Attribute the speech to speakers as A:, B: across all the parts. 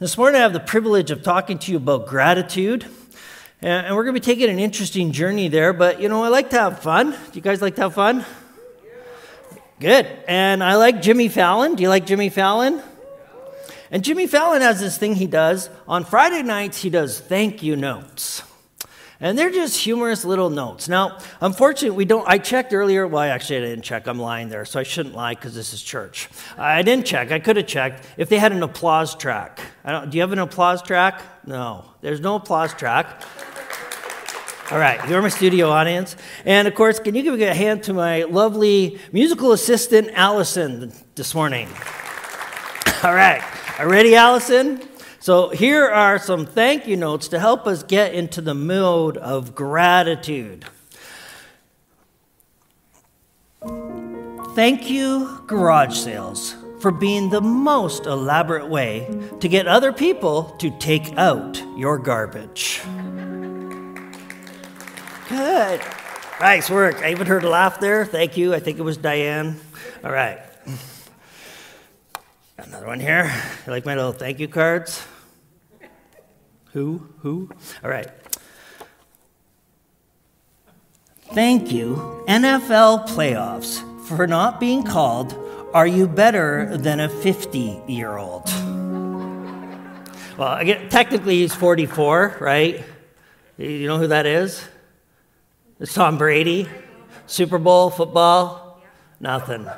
A: This morning, I have the privilege of talking to you about gratitude. And we're going to be taking an interesting journey there, but you know, I like to have fun. Do you guys like to have fun? Good. And I like Jimmy Fallon. Do you like Jimmy Fallon? And Jimmy Fallon has this thing he does. On Friday nights, he does thank you notes. And they're just humorous little notes. Now, unfortunately, we don't. I checked earlier. Well, actually, I didn't check. I'm lying there, so I shouldn't lie because this is church. I didn't check. I could have checked if they had an applause track. do you have an applause track? No, there's no applause track. All right, you're my studio audience. And of course, can you give a hand to my lovely musical assistant, Allison, this morning? All right, are ready, Allison? So, here are some thank you notes to help us get into the mode of gratitude. Thank you, garage sales, for being the most elaborate way to get other people to take out your garbage. Good. Nice work. I even heard a laugh there. Thank you. I think it was Diane. All right. Another one here. You like my little thank you cards? Who? Who? All right. Thank you, NFL playoffs, for not being called Are You Better Than a 50 year old? Well, technically he's 44, right? You know who that is? It's Tom Brady. Super Bowl, football? Nothing.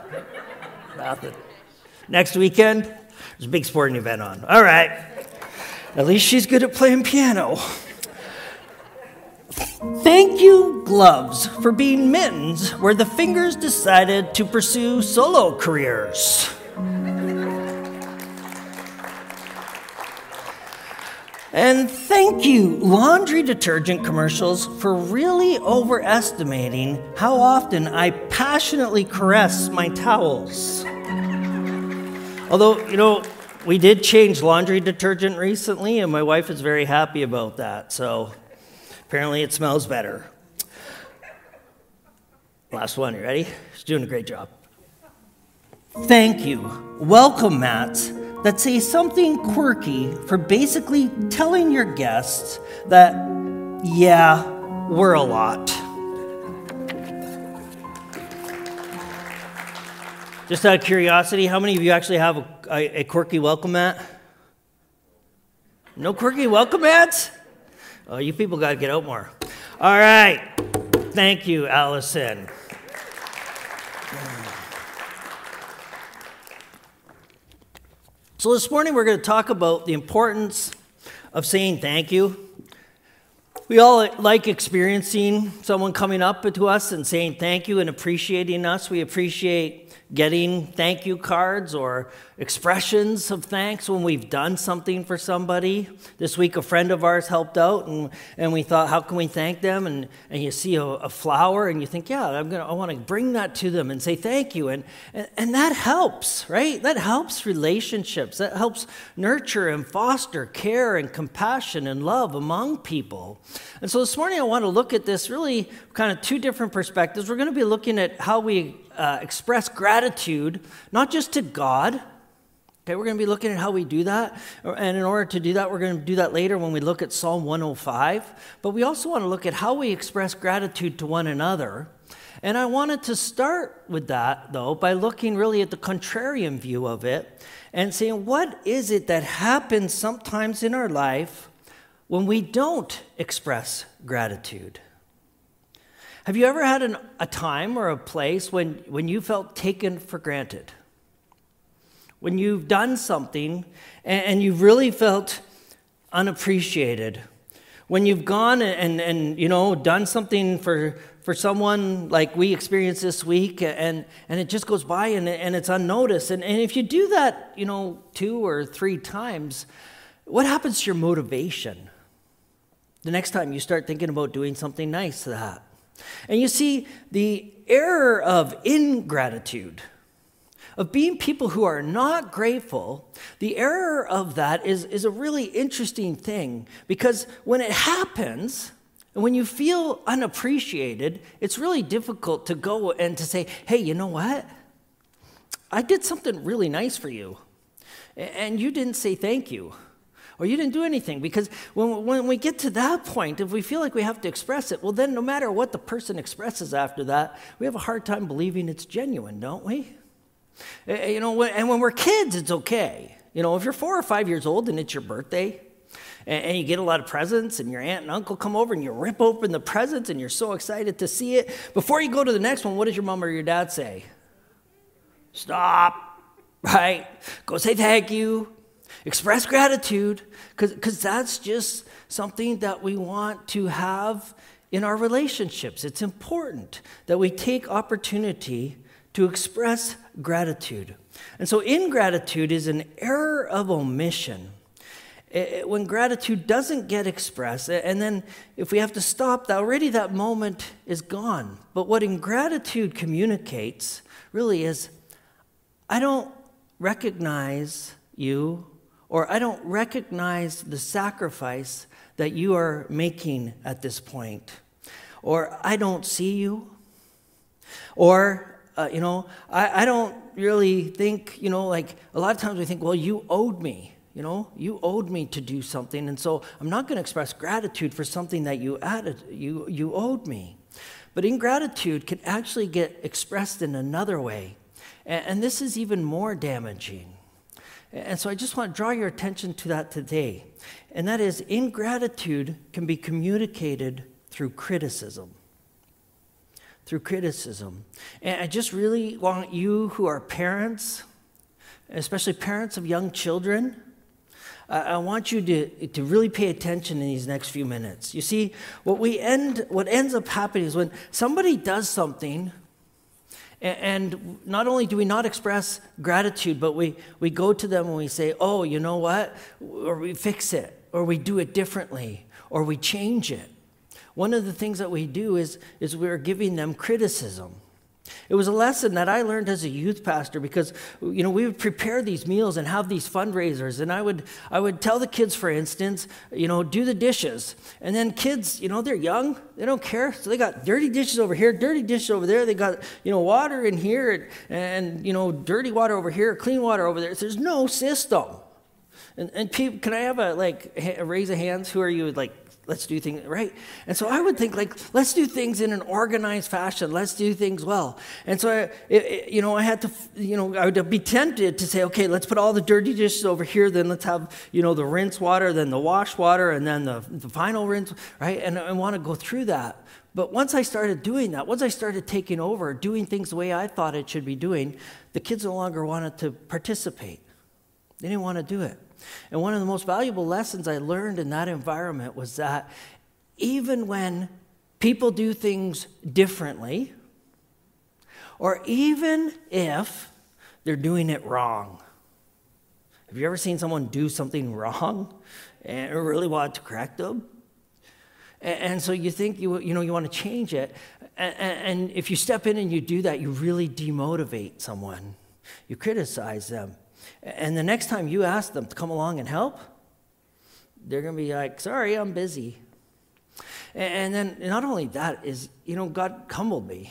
A: Nothing. Next weekend, there's a big sporting event on. All right. At least she's good at playing piano. Thank you, gloves, for being mittens where the fingers decided to pursue solo careers. And thank you, laundry detergent commercials, for really overestimating how often I passionately caress my towels. Although, you know, we did change laundry detergent recently, and my wife is very happy about that. So apparently it smells better. Last one, you ready? She's doing a great job. Thank you. Welcome, mats that say something quirky for basically telling your guests that, yeah, we're a lot. Just out of curiosity, how many of you actually have a, a, a quirky welcome mat? No quirky welcome mats? Oh, you people got to get out more. All right. Thank you, Allison. So, this morning we're going to talk about the importance of saying thank you. We all like experiencing someone coming up to us and saying thank you and appreciating us. We appreciate getting thank you cards or expressions of thanks when we've done something for somebody. This week, a friend of ours helped out, and, and we thought, how can we thank them? And, and you see a, a flower, and you think, yeah, I'm gonna, I want to bring that to them and say thank you. And, and, and that helps, right? That helps relationships. That helps nurture and foster care and compassion and love among people. And so this morning, I want to look at this really kind of two different perspectives. We're going to be looking at how we uh, express gratitude, not just to God. Okay, we're going to be looking at how we do that. And in order to do that, we're going to do that later when we look at Psalm 105. But we also want to look at how we express gratitude to one another. And I wanted to start with that, though, by looking really at the contrarian view of it and saying, what is it that happens sometimes in our life when we don't express gratitude? Have you ever had an, a time or a place when, when you felt taken for granted? When you've done something and, and you've really felt unappreciated? When you've gone and, and, you know done something for, for someone like we experienced this week and, and it just goes by and, and it's unnoticed. And, and if you do that, you know, two or three times, what happens to your motivation? The next time you start thinking about doing something nice to that. And you see, the error of ingratitude, of being people who are not grateful, the error of that is, is a really interesting thing because when it happens, and when you feel unappreciated, it's really difficult to go and to say, hey, you know what? I did something really nice for you, and you didn't say thank you. Or you didn't do anything. Because when, when we get to that point, if we feel like we have to express it, well, then no matter what the person expresses after that, we have a hard time believing it's genuine, don't we? Eh, eh, you know, and when we're kids, it's okay. You know, if you're four or five years old and it's your birthday, and, you get a lot of presents, and your aunt and uncle come over and you rip open the presents and you're so excited to see it. Before you go to the next one, what does your mom or your dad say? Stop, right? Go say thank you, express gratitude, because that's just something that we want to have in our relationships. It's important that we take opportunity to express gratitude. And so, ingratitude is an error of omission when gratitude doesn't get expressed, and then if we have to stop, already that moment is gone. But what ingratitude communicates really is I don't recognize you, or I don't recognize the sacrifice that you are making at this point, or I don't see you, or uh, you know, I, I don't really think, you know, like a lot of times we think, well, you owed me. You know, you owed me to do something, and so I'm not going to express gratitude for something that you added, you, you owed me. But ingratitude can actually get expressed in another way, and, and this is even more damaging. And so I just want to draw your attention to that today. And that is, ingratitude can be communicated through criticism. Through criticism. And I just really want you who are parents, especially parents of young children, I want you to, to really pay attention in these next few minutes. You see, what we end, what ends up happening is when somebody does something, and not only do we not express gratitude, but we, we go to them and we say, oh, you know what? Or we fix it, or we do it differently, or we change it. One of the things that we do is, is we're giving them criticism. It was a lesson that I learned as a youth pastor because you know we would prepare these meals and have these fundraisers and I would I would tell the kids for instance, you know, do the dishes. And then kids, you know, they're young, they don't care. So they got dirty dishes over here, dirty dishes over there. They got, you know, water in here and, and you know, dirty water over here, clean water over there. So there's no system. And, and people, can I have a like raise of hands? Who are you like let's do things right. And so I would think like, let's do things in an organized fashion. Let's do things well. And so, I, it, it, you know, I had to, you know, I would be tempted to say, okay, let's put all the dirty dishes over here. Then let's have, you know, the rinse water, then the wash water, and then the, the final rinse, right? And I want to go through that. But once I started doing that, once I started taking over, doing things the way I thought it should be doing, the kids no longer wanted to participate. They didn't want to do it. And one of the most valuable lessons I learned in that environment was that even when people do things differently, or even if they're doing it wrong. Have you ever seen someone do something wrong and really want to correct them? And so you think you, you know you want to change it, and if you step in and you do that, you really demotivate someone. You criticize them. And the next time you ask them to come along and help, they're going to be like, sorry, I'm busy. And then not only that is, you know, God humbled me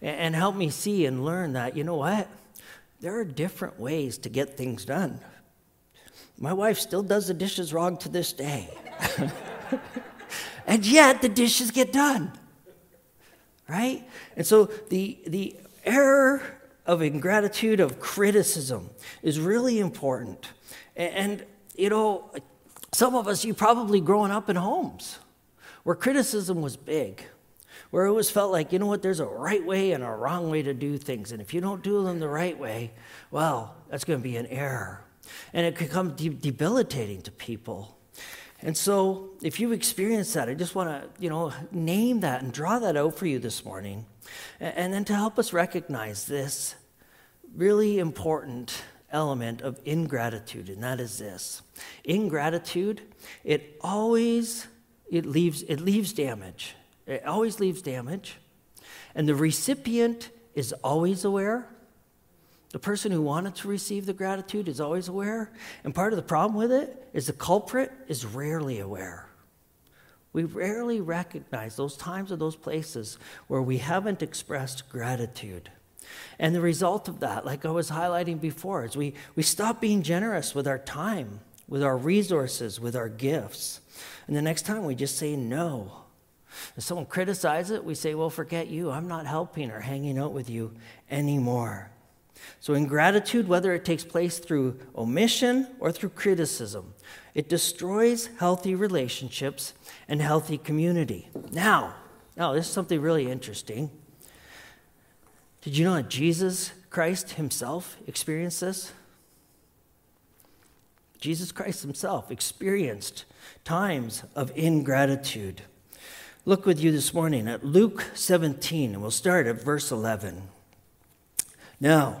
A: and helped me see and learn that, you know what? There are different ways to get things done. My wife still does the dishes wrong to this day. and yet the dishes get done. Right? And so the, the error of ingratitude, of criticism, is really important. And, you know, some of us, you probably growing up in homes where criticism was big, where it was felt like, you know what, there's a right way and a wrong way to do things. And if you don't do them the right way, well, that's going to be an error. And it could come de- debilitating to people. And so, if you've experienced that, I just want to, you know, name that and draw that out for you this morning. And then to help us recognize this really important element of ingratitude, and that is this. Ingratitude, it always it leaves it leaves damage. It always leaves damage. And the recipient is always aware. The person who wanted to receive the gratitude is always aware. And part of the problem with it is the culprit is rarely aware. We rarely recognize those times or those places where we haven't expressed gratitude. And the result of that, like I was highlighting before, is we, we stop being generous with our time, with our resources, with our gifts. And the next time we just say no. If someone criticizes it, we say, Well, forget you. I'm not helping or hanging out with you anymore. So, ingratitude, whether it takes place through omission or through criticism, it destroys healthy relationships and healthy community. Now, now this is something really interesting. Did you know that Jesus Christ himself experienced this? Jesus Christ himself experienced times of ingratitude. Look with you this morning at Luke 17, and we'll start at verse 11. Now,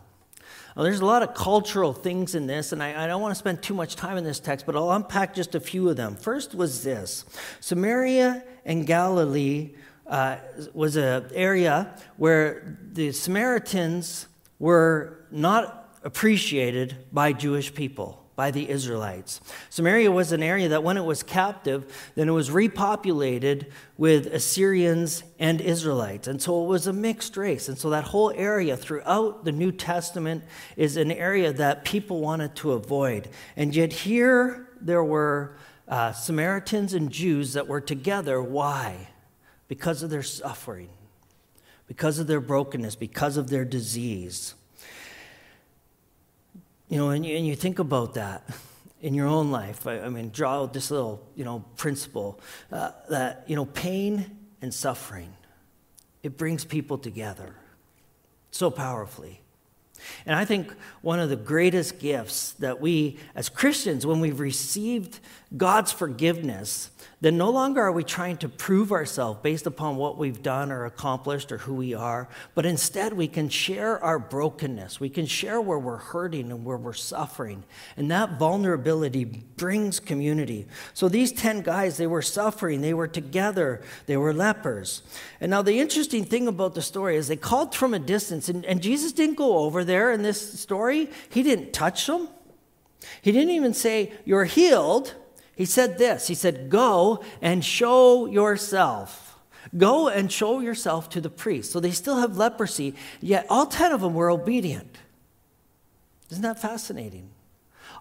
A: Now, there's a lot of cultural things in this, and I, I, don't want to spend too much time in this text, but I'll unpack just a few of them. First was this Samaria and Galilee uh, was an area where the Samaritans were not appreciated by Jewish people by the Israelites. Samaria was an area that when it was captive, then it was repopulated with Assyrians and Israelites. And so it was a mixed race. And so that whole area throughout the New Testament is an area that people wanted to avoid. And yet here there were uh, Samaritans and Jews that were together. Why? Because of their suffering, because of their brokenness, because of their disease. You know, and you, and you think about that in your own life. I, I mean, draw out this little, you know, principle uh, that, you know, pain and suffering, it brings people together so powerfully. And I think one of the greatest gifts that we as Christians, when we've received God's forgiveness, then no longer are we trying to prove ourselves based upon what we've done or accomplished or who we are, but instead we can share our brokenness. We can share where we're hurting and where we're suffering. And that vulnerability brings community. So these 10 guys, they were suffering, they were together, they were lepers. And now the interesting thing about the story is they called from a distance, and, and Jesus didn't go over there in this story, he didn't touch them. He didn't even say, You're healed. He said this He said, Go and show yourself. Go and show yourself to the priest. So they still have leprosy, yet all 10 of them were obedient. Isn't that fascinating?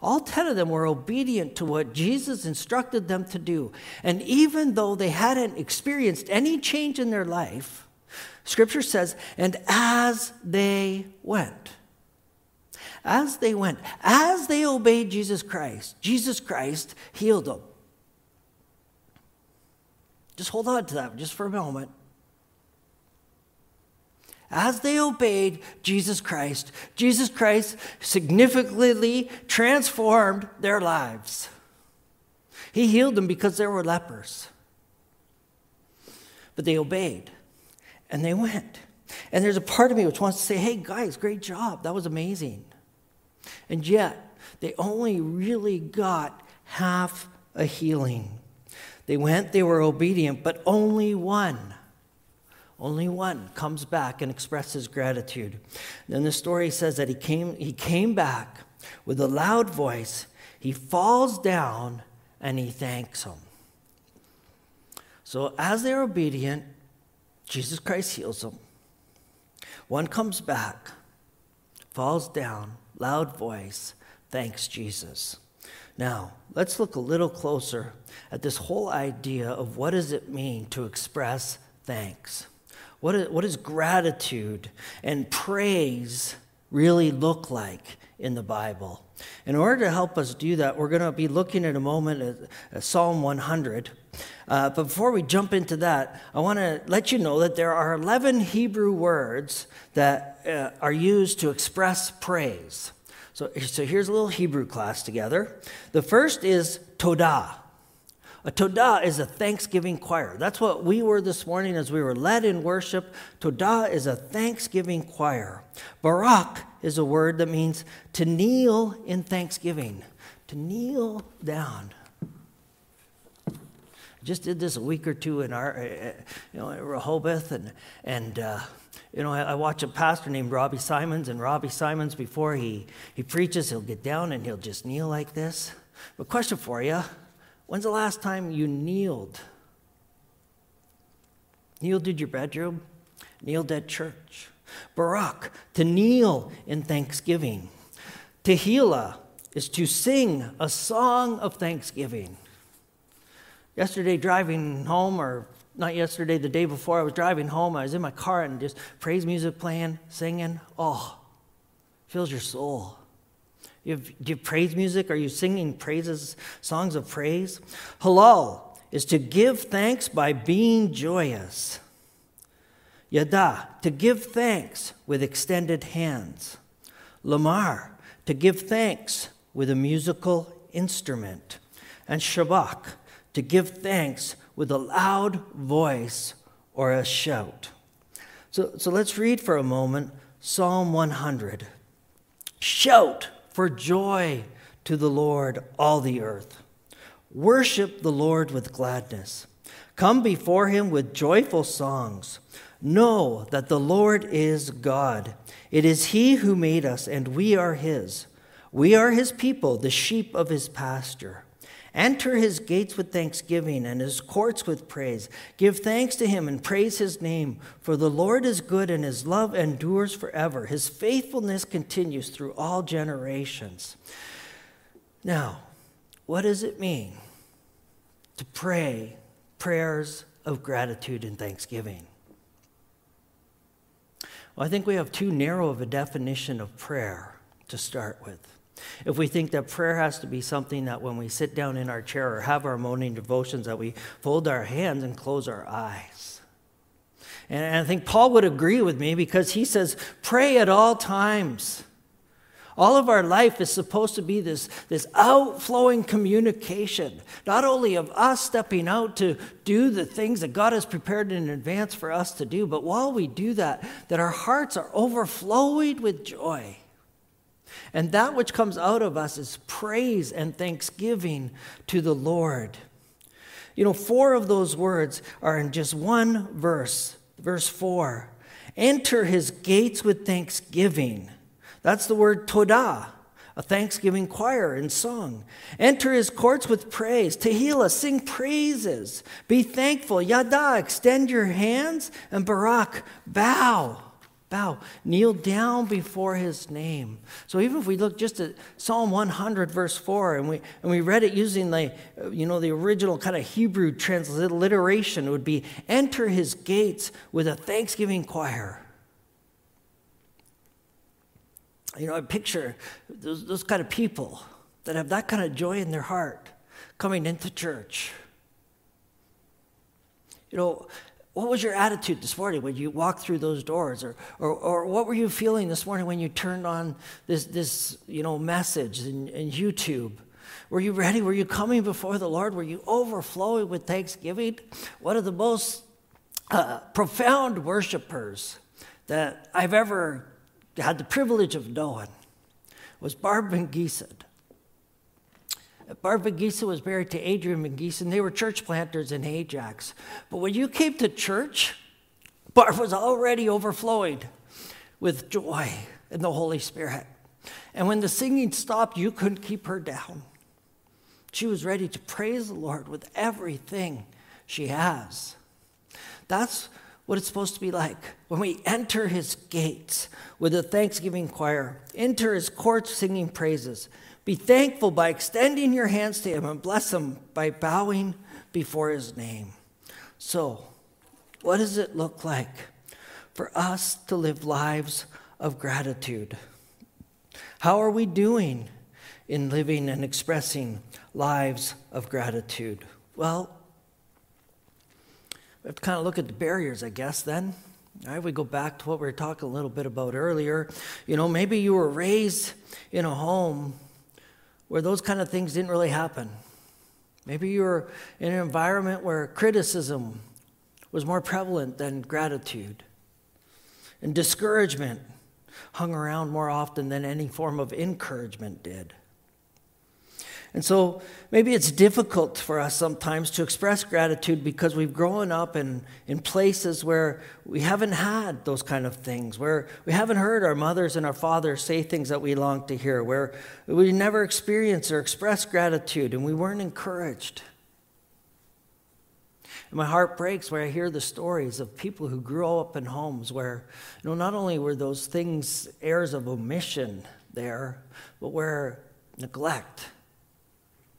A: All 10 of them were obedient to what Jesus instructed them to do. And even though they hadn't experienced any change in their life, Scripture says, and as they went, as they went, as they obeyed Jesus Christ, Jesus Christ healed them. Just hold on to that just for a moment. As they obeyed Jesus Christ, Jesus Christ significantly transformed their lives. He healed them because they were lepers. But they obeyed and they went. And there's a part of me which wants to say, hey, guys, great job. That was amazing. And yet, they only really got half a healing. They went, they were obedient, but only one, only one comes back and expresses gratitude. Then the story says that he came, he came back with a loud voice, he falls down and he thanks him. So as they're obedient, Jesus Christ heals them. One comes back, falls down, loud voice, Thanks, Jesus. Now, let's look a little closer at this whole idea of what does it mean to express thanks? What, is, what does gratitude and praise really look like in the Bible. In order to help us do that, we're going to be looking at a moment at, Psalm 100. Uh, but before we jump into that, I want to let you know that there are 11 Hebrew words that uh, are used to express praise. So, so here's a little Hebrew class together. The first is todah. A todah is a thanksgiving choir. That's what we were this morning as we were led in worship. Todah is a thanksgiving choir. Barak is a word that means to kneel in thanksgiving, to kneel down. I just did this a week or two in our, uh, uh, you know, Rehoboth, and and uh, you know, I, I, watch a pastor named Robbie Simons, and Robbie Simons, before he he preaches, he'll get down and he'll just kneel like this. But question for you: When's the last time you kneeled? Kneeled in your bedroom? Kneeled at church? Barak, to kneel in thanksgiving. Tehillah is to sing a song of thanksgiving. Yesterday, driving home, or not yesterday, the day before, I was driving home. I was in my car and just praise music playing, singing. Oh, fills your soul. You have, do you praise music? Are you singing praises, songs of praise? Halal is to give thanks by being joyous. Yada, to give thanks with extended hands. Zamar, to give thanks with a musical instrument. And Shabach, to give thanks with a loud voice or a shout. So, so let's read for a moment Psalm 100. Shout for joy to the Lord, all the earth. Worship the Lord with gladness. Come before him with joyful songs. Know that the Lord is God. It is he who made us, and we are his. We are his people, the sheep of his pasture. Enter his gates with thanksgiving and his courts with praise. Give thanks to him and praise his name, for the Lord is good and his love endures forever. His faithfulness continues through all generations. Now, what does it mean to pray prayers of gratitude and thanksgiving? Well, I think we have too narrow of a definition of prayer to start with. If we think that prayer has to be something that when we sit down in our chair or have our morning devotions, that we fold our hands and close our eyes. And I think Paul would agree with me because he says, pray at all times. All of our life is supposed to be this, this outflowing communication, not only of us stepping out to do the things that God has prepared in advance for us to do, but while we do that, that our hearts are overflowing with joy. And that which comes out of us is praise and thanksgiving to the Lord. You know, four of those words are in just one verse, verse four. Enter his gates with thanksgiving. That's the word todah, a thanksgiving choir and song. Enter his courts with praise. Tehillah, sing praises. Be thankful. Yada, extend your hands. And Barak, bow bow, kneel down before his name. So even if we look just at Psalm 100, verse 4, and we, and we read it using the, you know, the original kind of Hebrew transliteration, it would be, enter his gates with a thanksgiving choir. You know, I picture those, those kind of people that have that kind of joy in their heart coming into church. You know, what was your attitude this morning when you walked through those doors? Or, or, or what were you feeling this morning when you turned on this, this you know, message in, in YouTube? Were you ready? Were you coming before the Lord? Were you overflowing with thanksgiving? One of the most uh, profound worshipers that I've ever had the privilege of knowing was Barb Giesen. Barb was married to Adrian Van Giesen. They were church planters in Ajax. But when you came to church, Barb was already overflowing with joy in the Holy Spirit. And when the singing stopped, you couldn't keep her down. She was ready to praise the Lord with everything she has. That's what it's supposed to be like when we enter his gates with a thanksgiving choir, enter his courts singing praises. Be thankful by extending your hands to Him and bless Him by bowing before His name. So, what does it look like for us to live lives of gratitude? How are we doing in living and expressing lives of gratitude? Well, we have to kind of look at the barriers, I guess, then. All right, we go back to what we were talking a little bit about earlier. You know, maybe you were raised in a home where those kind of things didn't really happen. Maybe you were in an environment where criticism was more prevalent than gratitude. And discouragement hung around more often than any form of encouragement did. And so maybe it's difficult for us sometimes to express gratitude because we've grown up in, in places where we haven't had those kind of things, where we haven't heard our mothers and our fathers say things that we long to hear, where we never experienced or expressed gratitude and we weren't encouraged. And my heart breaks when I hear the stories of people who grew up in homes where, you know, not only were those things airs of omission there, but where neglect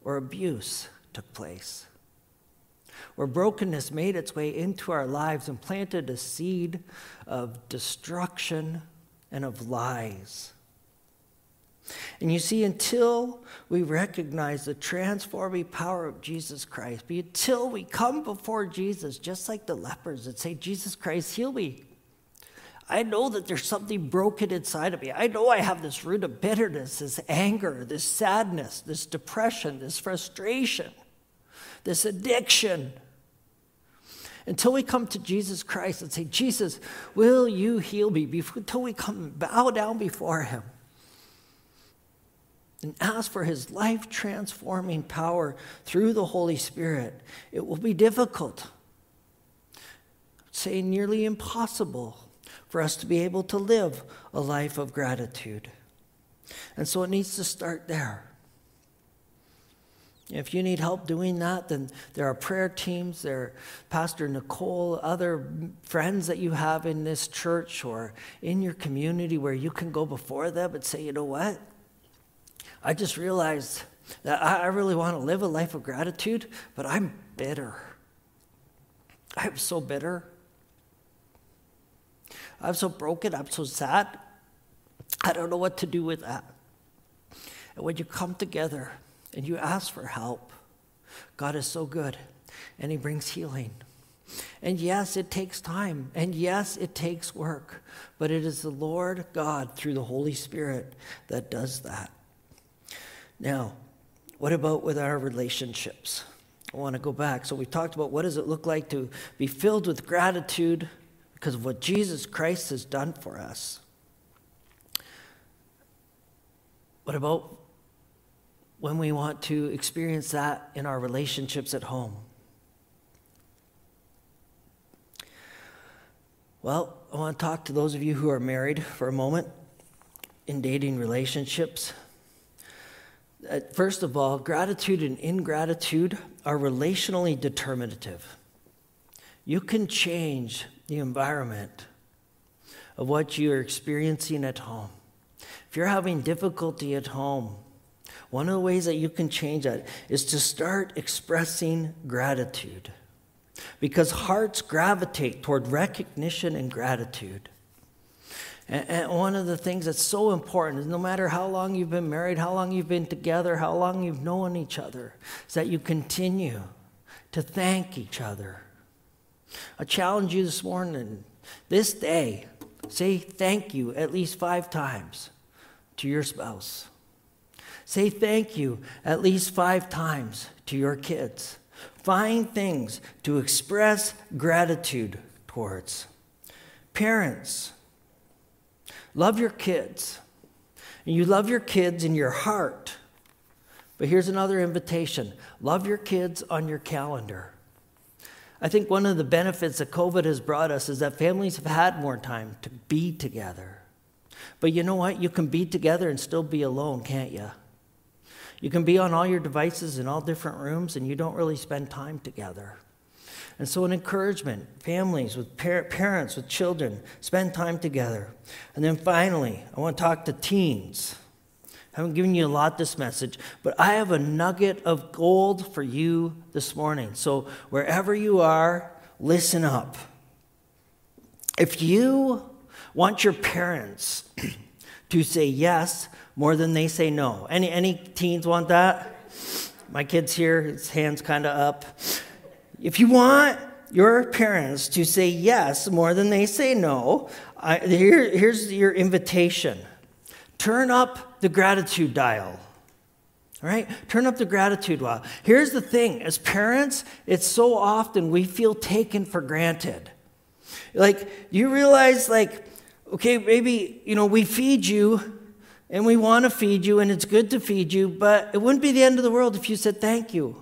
A: or abuse took place. Where brokenness made its way into our lives and planted a seed of destruction and of lies. And you see, until we recognize the transforming power of Jesus Christ, until we come before Jesus, just like the lepers that say, Jesus Christ, heal me. I know that there's something broken inside of me. I know I have this root of bitterness, this anger, this sadness, this depression, this frustration, this addiction. Until we come to Jesus Christ and say, Jesus, will you heal me? Until we come and bow down before him and ask for his life transforming power through the Holy Spirit, it will be difficult. Say nearly impossible for us to be able to live a life of gratitude. And so it needs to start there. If you need help doing that, then there are prayer teams, there are Pastor Nicole, other friends that you have in this church or in your community where you can go before them and say, you know what? I just realized that I really want to live a life of gratitude, but I'm bitter. I'm so bitter. I'm so broken. I'm so sad. I don't know what to do with that. And when you come together and you ask for help, God is so good and He brings healing. And yes, it takes time. And yes, it takes work. But it is the Lord God through the Holy Spirit that does that. Now, what about with our relationships? I want to go back. So we talked about what does it look like to be filled with gratitude because of what Jesus Christ has done for us. What about when we want to experience that in our relationships at home? Well, I want to talk to those of you who are married for a moment in dating relationships. Uh, first of all, gratitude and ingratitude are relationally determinative. You can change the environment of what you're experiencing at home. If you're having difficulty at home, one of the ways that you can change that is to start expressing gratitude. Because hearts gravitate toward recognition and gratitude. And, one of the things that's so important is no matter how long you've been married, how long you've been together, how long you've known each other, is that you continue to thank each other I challenge you this morning, this day, say thank you at least five times to your spouse. Say thank you at least five times to your kids. Find things to express gratitude towards. Parents, love your kids. And you love your kids in your heart. But here's another invitation love your kids on your calendar. I think one of the benefits that COVID has brought us is that families have had more time to be together. But you know what? You can be together and still be alone, can't you? You can be on all your devices in all different rooms and you don't really spend time together. And so, an encouragement families with par- parents, with children, spend time together. And then finally, I want to talk to teens. I haven't given you a lot this message, but I have a nugget of gold for you this morning. So wherever you are, listen up. If you want your parents to say yes more than they say no. Any, any teens want that? My kid's here, his hand's kind of up. If you want your parents to say yes more than they say no, I, here, here's your invitation turn up the gratitude dial. All right? Turn up the gratitude dial. Here's the thing as parents, it's so often we feel taken for granted. Like, you realize, like, okay, maybe, you know, we feed you and we want to feed you and it's good to feed you, but it wouldn't be the end of the world if you said thank you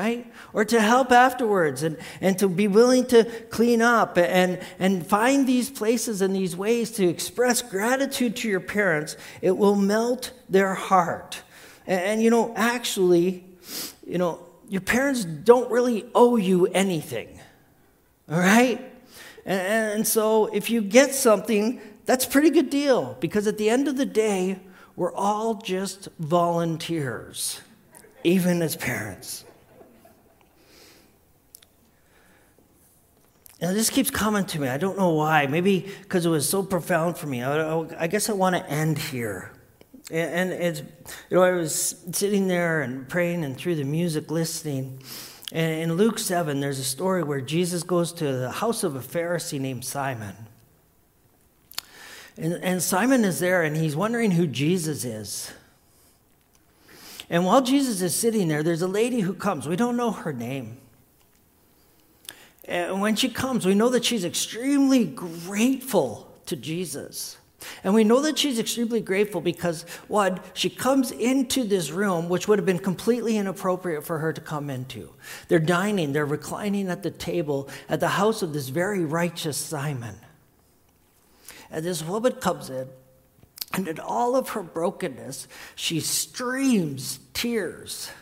A: right? Or to help afterwards and, and to be willing to clean up and, and find these places and these ways to express gratitude to your parents. It will melt their heart. And, and you know, actually, you know, your parents don't really owe you anything, all right? And, and so if you get something, that's a pretty good deal because at the end of the day, we're all just volunteers, even as parents. And this keeps coming to me. I don't know why. Maybe because it was so profound for me. I, I guess I want to end here. And it's, you know, I was sitting there and praying and through the music listening. And in Luke 7, there's a story where Jesus goes to the house of a Pharisee named Simon. And, and Simon is there and he's wondering who Jesus is. And while Jesus is sitting there, there's a lady who comes. We don't know her name. And when she comes, we know that she's extremely grateful to Jesus. And we know that she's extremely grateful because, what, she comes into this room, which would have been completely inappropriate for her to come into. They're dining, they're reclining at the table at the house of this very righteous Simon. And this woman comes in, and in all of her brokenness, she streams tears.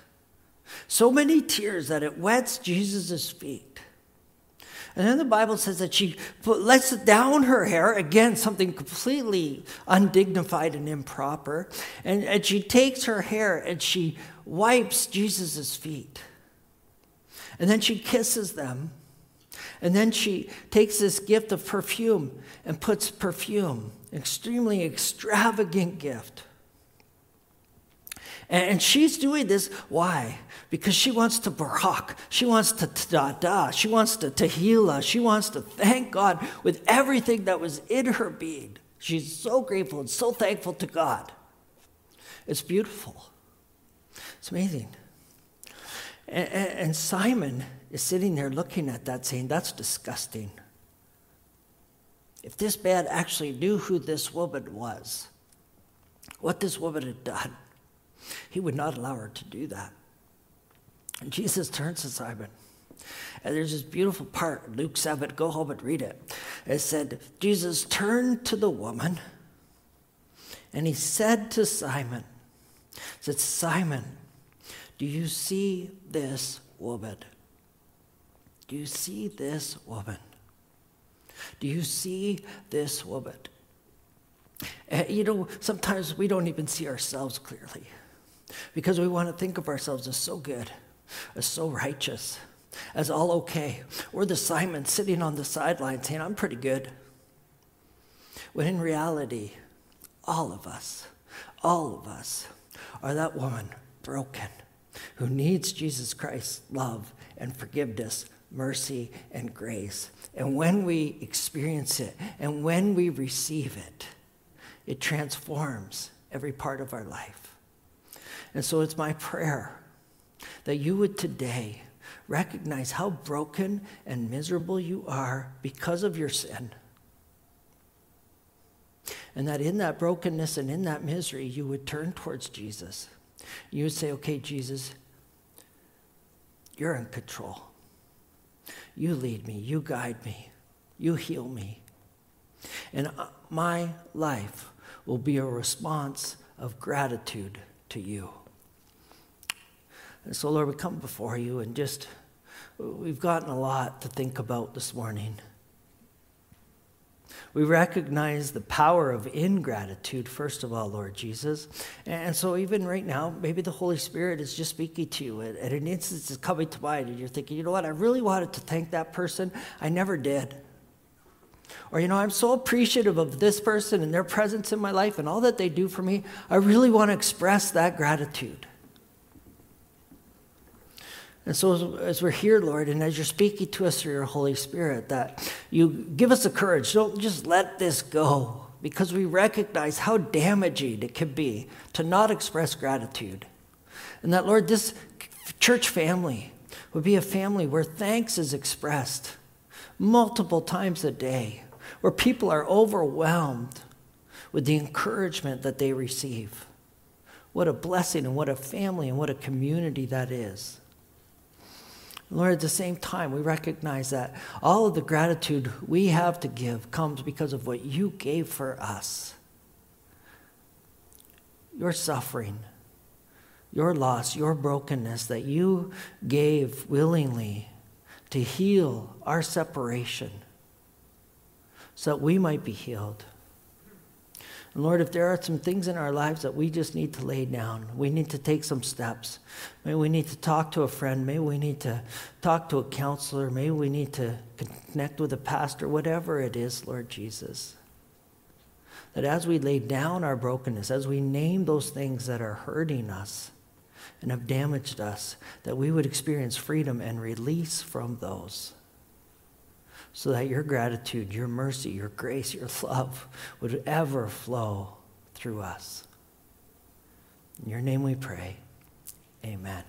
A: So many tears that it wets Jesus' feet. And then the Bible says that she put, lets down her hair, again, something completely undignified and improper. And, and she takes her hair and she wipes Jesus' feet. And then she kisses them. And then she takes this gift of perfume and puts perfume, extremely extravagant gift. And she's doing this, why? because she wants to barak, she wants to todah, she wants to tehillah, she wants to thank God with everything that was in her being. She's so grateful and so thankful to God. It's beautiful. It's amazing. And, and Simon is sitting there looking at that saying, That's disgusting. If this man actually knew who this woman was, what this woman had done, he would not allow her to do that. And Jesus turns to Simon. And there's this beautiful part, Luke 7, go home and read it. It said, Jesus turned to the woman and he said to Simon, said, Simon, do you see this woman? Do you see this woman? Do you see this woman? And, you know, sometimes we don't even see ourselves clearly because we want to think of ourselves as so good as so righteous, as all okay. We're the Simon sitting on the sideline saying, I'm pretty good. When in reality, all of us, all of us are that woman broken who needs Jesus Christ's love and forgiveness, mercy and grace. And when we experience it and when we receive it, it transforms every part of our life. And so it's my prayer that you would today recognize how broken and miserable you are because of your sin. And that in that brokenness and in that misery, you would turn towards Jesus. You would say, okay, Jesus, you're in control. You lead me, you guide me, you heal me. And uh, my life will be a response of gratitude to you. And so, Lord, we come before you and just, we've gotten a lot to think about this morning. We recognize the power of ingratitude, first of all, Lord Jesus. And so, even right now, maybe the Holy Spirit is just speaking to you, and an instance is coming to mind, and you're thinking, you know what, I really wanted to thank that person. I never did. Or, you know, I'm so appreciative of this person and their presence in my life and all that they do for me. I really want to express that gratitude. And so, as, as, we're here, Lord, and as you're speaking to us through your Holy Spirit, that you give us the courage. Don't just let this go because we recognize how damaging it can be to not express gratitude. And that, Lord, this church family would be a family where thanks is expressed multiple times a day, where people are overwhelmed with the encouragement that they receive. What a blessing and what a family and what a community that is. Lord, at the same time, we recognize that all of the gratitude we have to give comes because of what you gave for us. Your suffering, your loss, your brokenness that you gave willingly to heal our separation so that we might be healed. And Lord, if there are some things in our lives that we just need to lay down, we need to take some steps. Maybe we need to talk to a friend. Maybe we need to talk to a counselor. Maybe we need to connect with a pastor, whatever it is, Lord Jesus. That as we lay down our brokenness, as we name those things that are hurting us and have damaged us, that we would experience freedom and release from those so that your gratitude, your mercy, your grace, your love would ever flow through us. In your name we pray. Amen.